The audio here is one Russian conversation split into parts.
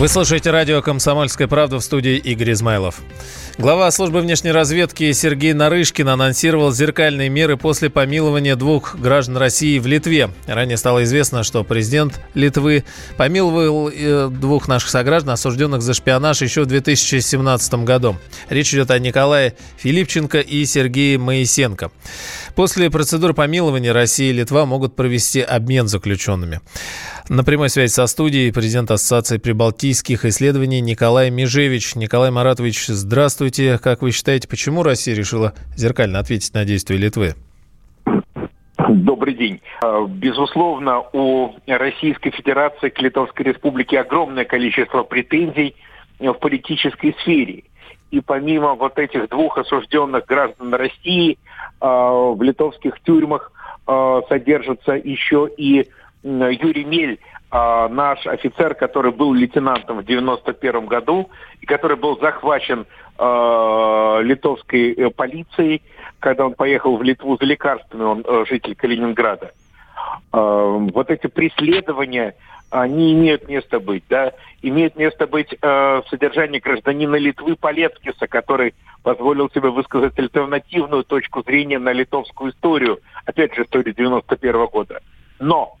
Вы слушаете радио «Комсомольская правда» в студии Игорь Измайлов. Глава службы внешней разведки Сергей Нарышкин анонсировал зеркальные меры после помилования двух граждан России в Литве. Ранее стало известно, что президент Литвы помиловал э, двух наших сограждан, осужденных за шпионаж еще в 2017 году. Речь идет о Николае Филипченко и Сергее Моисенко. После процедуры помилования Россия и Литва могут провести обмен заключенными. На прямой связи со студией президент Ассоциации прибалтийских исследований Николай Межевич. Николай Маратович, здравствуйте. Как вы считаете, почему Россия решила зеркально ответить на действия Литвы? Добрый день. А, безусловно, у Российской Федерации к Литовской Республике огромное количество претензий в политической сфере. И помимо вот этих двух осужденных граждан России, а, в литовских тюрьмах а, содержатся еще и Юрий Мель, а, наш офицер, который был лейтенантом в 91 году и который был захвачен э, литовской э, полицией, когда он поехал в Литву за лекарствами, он э, житель Калининграда. Э, вот эти преследования, они имеют место быть, да, имеет место быть э, содержание гражданина Литвы Полецкиса, который позволил себе высказать альтернативную точку зрения на литовскую историю, опять же, историю 91 года. Но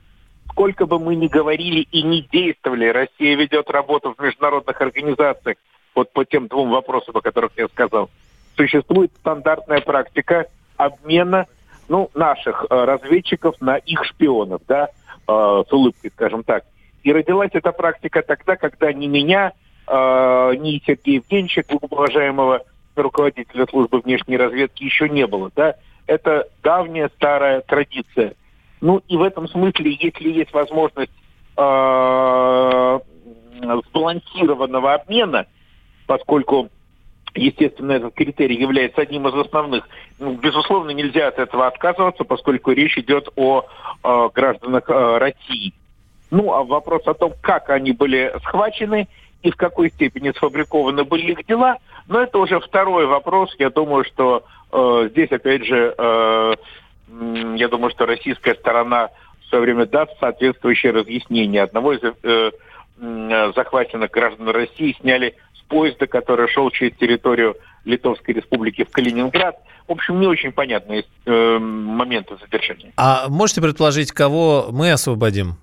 сколько бы мы ни говорили и не действовали, Россия ведет работу в международных организациях, вот по тем двум вопросам, о которых я сказал. Существует стандартная практика обмена ну, наших э, разведчиков на их шпионов, да, э, с улыбкой, скажем так. И родилась эта практика тогда, когда ни меня, э, ни Сергея Евгеньевича, уважаемого руководителя службы внешней разведки, еще не было, да. Это давняя старая традиция. Ну и в этом смысле, если есть возможность э, сбалансированного обмена, поскольку естественно, этот критерий является одним из основных. Ну, безусловно, нельзя от этого отказываться, поскольку речь идет о э, гражданах э, России. Ну, а вопрос о том, как они были схвачены и в какой степени сфабрикованы были их дела, но это уже второй вопрос. Я думаю, что э, здесь, опять же, э, я думаю, что российская сторона в свое время даст соответствующее разъяснение. Одного из э, захваченных граждан России сняли с поезда, который шел через территорию Литовской Республики в Калининград. В общем, не очень понятные э, моменты задержания. А можете предположить, кого мы освободим?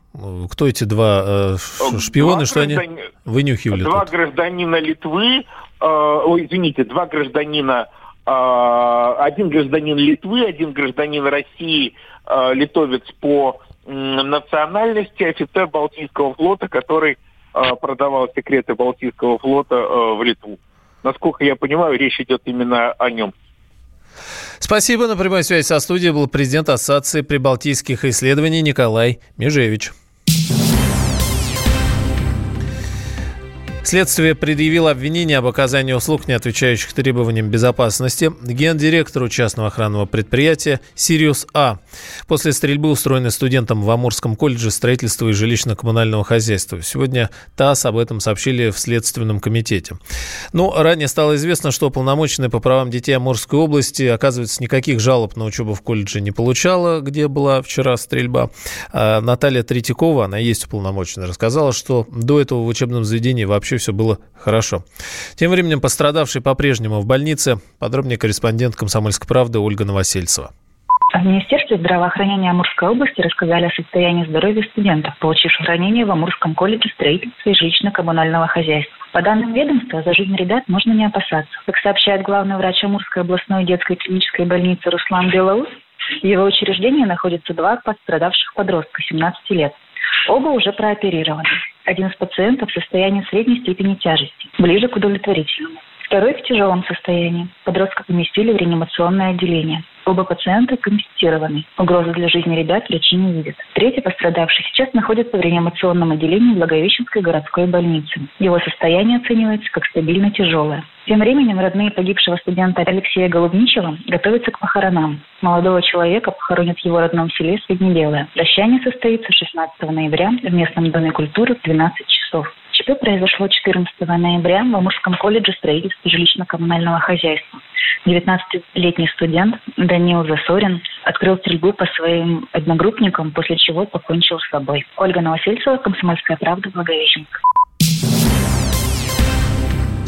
Кто эти два э, шпиона, два что граждан... они вынюхивали? Два тут? гражданина Литвы, э, ой, извините, два гражданина один гражданин Литвы, один гражданин России, а, литовец по национальности, офицер Балтийского флота, который а, продавал секреты Балтийского флота в Литву. Насколько я понимаю, речь идет именно о нем. Спасибо. На прямой связи со студией был президент Ассоциации прибалтийских исследований Николай Межевич. Следствие предъявило обвинение об оказании услуг, не отвечающих требованиям безопасности, гендиректору частного охранного предприятия «Сириус А». После стрельбы, устроенной студентом в Амурском колледже строительства и жилищно-коммунального хозяйства. Сегодня ТАСС об этом сообщили в Следственном комитете. Ну, ранее стало известно, что полномоченная по правам детей Амурской области, оказывается, никаких жалоб на учебу в колледже не получала, где была вчера стрельба. А Наталья Третьякова, она есть уполномоченная, рассказала, что до этого в учебном заведении вообще все было хорошо. Тем временем пострадавший по-прежнему в больнице. Подробнее корреспондент «Комсомольской правды» Ольга Новосельцева. В Министерстве здравоохранения Амурской области рассказали о состоянии здоровья студентов, получивших ранения в Амурском колледже строительства и жилищно-коммунального хозяйства. По данным ведомства, за жизнь ребят можно не опасаться. Как сообщает главный врач Амурской областной детской клинической больницы Руслан Белоус, в его учреждении находятся два пострадавших подростка 17 лет. Оба уже прооперированы. Один из пациентов в состоянии средней степени тяжести, ближе к удовлетворительному. Второй в тяжелом состоянии. Подростка поместили в реанимационное отделение. Оба пациента конфисцированы. Угрозы для жизни ребят врачи не видят. Третий пострадавший сейчас находится в реанимационном отделении Благовещенской городской больницы. Его состояние оценивается как стабильно тяжелое. Тем временем родные погибшего студента Алексея Голубничева готовятся к похоронам. Молодого человека похоронят в его родном селе Среднебелое. Прощание состоится 16 ноября в местном доме культуры в 12 часов. ЧП произошло 14 ноября в Амурском колледже строительства жилищно-коммунального хозяйства. 19-летний студент Данил Засорин открыл стрельбу по своим одногруппникам, после чего покончил с собой. Ольга Новосельцева, Комсомольская правда, Благовещенск.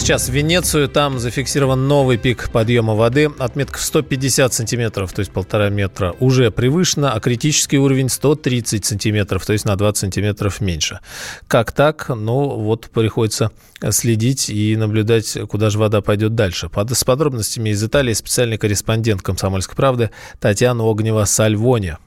Сейчас в Венецию. Там зафиксирован новый пик подъема воды. Отметка в 150 сантиметров, то есть полтора метра, уже превышена, а критический уровень 130 сантиметров, то есть на 20 сантиметров меньше. Как так? Ну, вот приходится следить и наблюдать, куда же вода пойдет дальше. С подробностями из Италии специальный корреспондент «Комсомольской правды» Татьяна Огнева-Сальвони.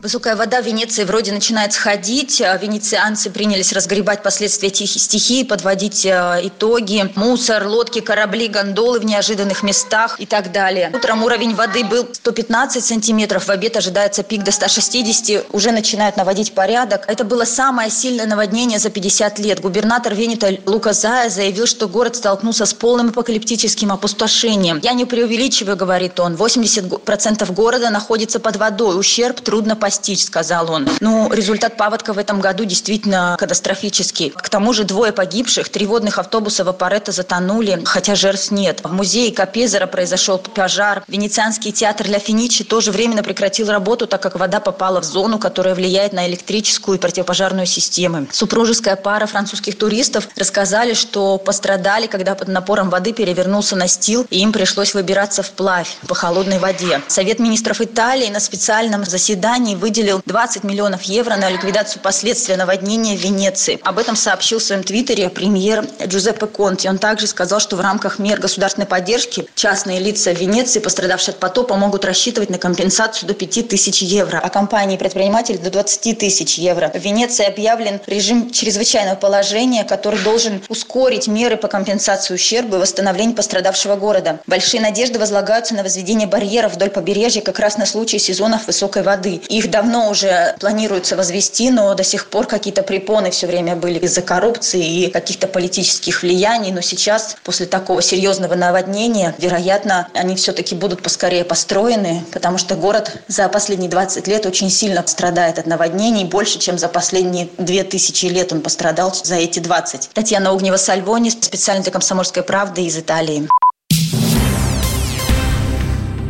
Высокая вода в Венеции вроде начинает сходить. А венецианцы принялись разгребать последствия стихии, подводить э, итоги. Мусор, лодки, корабли, гондолы в неожиданных местах и так далее. Утром уровень воды был 115 сантиметров. В обед ожидается пик до 160. Уже начинают наводить порядок. Это было самое сильное наводнение за 50 лет. Губернатор Венета Лука Зая заявил, что город столкнулся с полным апокалиптическим опустошением. «Я не преувеличиваю», — говорит он. 80% города находится под водой. Ущерб трудно понять постичь, сказал он. Ну, результат паводка в этом году действительно катастрофический. К тому же двое погибших, три водных автобуса в Апаретто затонули, хотя жертв нет. В музее Капезера произошел пожар. Венецианский театр Ля Финичи тоже временно прекратил работу, так как вода попала в зону, которая влияет на электрическую и противопожарную системы. Супружеская пара французских туристов рассказали, что пострадали, когда под напором воды перевернулся настил, и им пришлось выбираться вплавь по холодной воде. Совет министров Италии на специальном заседании выделил 20 миллионов евро на ликвидацию последствий наводнения в Венеции. Об этом сообщил в своем твиттере премьер Джузеппе Конти. Он также сказал, что в рамках мер государственной поддержки частные лица в Венеции, пострадавшие от потопа, могут рассчитывать на компенсацию до 5 тысяч евро, а компании и предприниматели до 20 тысяч евро. В Венеции объявлен режим чрезвычайного положения, который должен ускорить меры по компенсации ущерба и восстановлению пострадавшего города. Большие надежды возлагаются на возведение барьеров вдоль побережья как раз на случай сезонов высокой воды. Их давно уже планируется возвести, но до сих пор какие-то препоны все время были из-за коррупции и каких-то политических влияний. Но сейчас, после такого серьезного наводнения, вероятно, они все-таки будут поскорее построены, потому что город за последние 20 лет очень сильно страдает от наводнений, больше, чем за последние 2000 лет он пострадал за эти 20. Татьяна Огнева-Сальвони, специально для «Комсомольской правды» из Италии.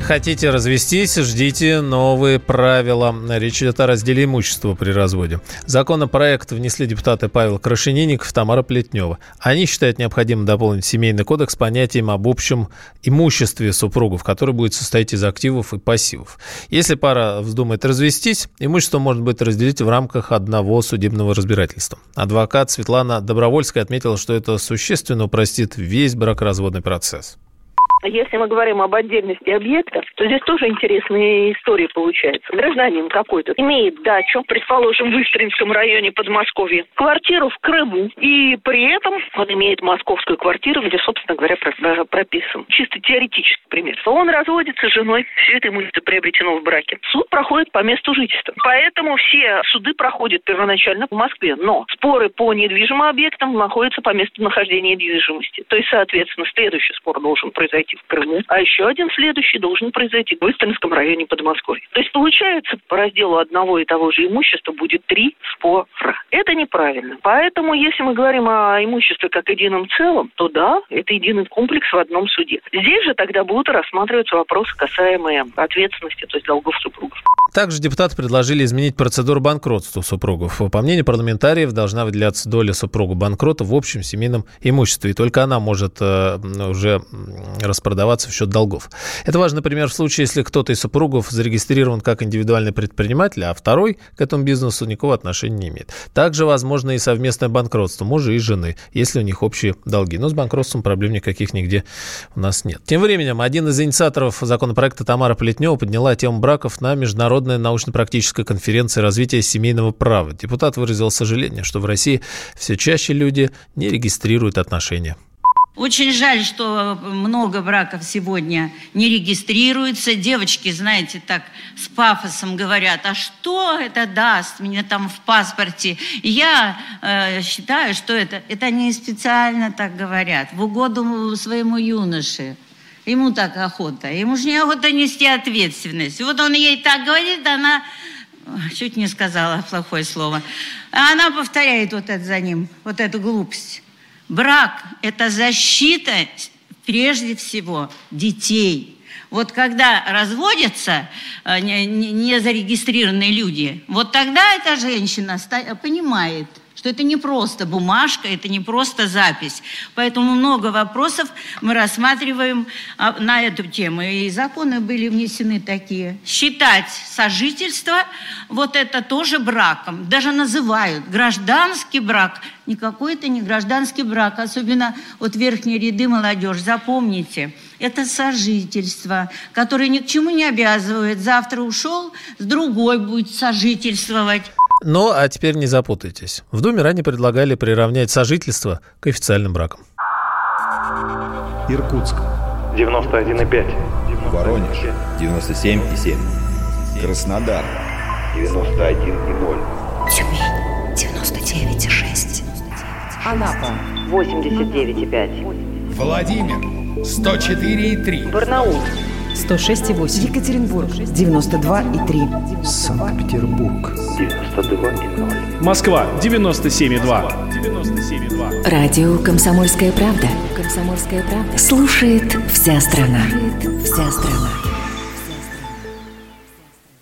Хотите развестись, ждите новые правила. Речь идет о разделе имущества при разводе. Законопроект внесли депутаты Павел Крашенинников, Тамара Плетнева. Они считают необходимым дополнить семейный кодекс понятием об общем имуществе супругов, который будет состоять из активов и пассивов. Если пара вздумает развестись, имущество может быть разделить в рамках одного судебного разбирательства. Адвокат Светлана Добровольская отметила, что это существенно упростит весь бракоразводный процесс. Если мы говорим об отдельности объекта, то здесь тоже интересная история получается. Гражданин какой-то имеет дачу, предположим, в Истринском районе Подмосковья, квартиру в Крыму, и при этом он имеет московскую квартиру, где, собственно говоря, прописан. Чисто теоретический пример. Он разводится с женой, все это имущество приобретено в браке. Суд проходит по месту жительства. Поэтому все суды проходят первоначально в Москве, но споры по недвижимым объектам находятся по месту нахождения недвижимости. То есть, соответственно, следующий спор должен произойти произойти в Крыму, а еще один следующий должен произойти в Истринском районе Подмосковья. То есть получается, по разделу одного и того же имущества будет три спора. Это неправильно. Поэтому, если мы говорим о имуществе как едином целом, то да, это единый комплекс в одном суде. Здесь же тогда будут рассматриваться вопросы, касаемые ответственности, то есть долгов супругов. Также депутаты предложили изменить процедуру банкротства супругов. По мнению парламентариев, должна выделяться доля супруга банкрота в общем семейном имуществе, и только она может э, уже распродаваться в счет долгов. Это важно, например, в случае, если кто-то из супругов зарегистрирован как индивидуальный предприниматель, а второй к этому бизнесу никакого отношения не имеет. Также возможно и совместное банкротство мужа и жены, если у них общие долги. Но с банкротством проблем никаких нигде у нас нет. Тем временем, один из инициаторов законопроекта Тамара Плетнева подняла тему браков на Международной научно-практической конференции развития семейного права. Депутат выразил сожаление, что в России все чаще люди не регистрируют отношения. Очень жаль, что много браков сегодня не регистрируется. Девочки, знаете, так с пафосом говорят, а что это даст мне там в паспорте? Я э, считаю, что это, это они специально так говорят, в угоду своему юноше. Ему так охота. Ему же не охота нести ответственность. Вот он ей так говорит, она чуть не сказала плохое слово. А она повторяет вот это за ним, вот эту глупость. Брак – это защита прежде всего детей. Вот когда разводятся э, незарегистрированные люди, вот тогда эта женщина понимает, что это не просто бумажка, это не просто запись. Поэтому много вопросов мы рассматриваем а, на эту тему. И законы были внесены такие. Считать сожительство, вот это тоже браком. Даже называют гражданский брак. Никакой это не гражданский брак. Особенно вот верхние ряды молодежь. Запомните, это сожительство, которое ни к чему не обязывает. Завтра ушел, с другой будет сожительствовать. Ну, а теперь не запутайтесь. В Думе ранее предлагали приравнять сожительство к официальным бракам. Иркутск. 91,5. Воронеж. 97,7. Краснодар. 91,0. Тюмень. 99,6. Анапа. 89,5. Владимир. 104,3. Барнаул. 106,8. Екатеринбург. 92,3. Санкт-Петербург. 92,0. Москва. 97,2. 97,2. Радио «Комсомольская правда». «Комсомольская правда». Слушает вся страна. Слушает вся страна.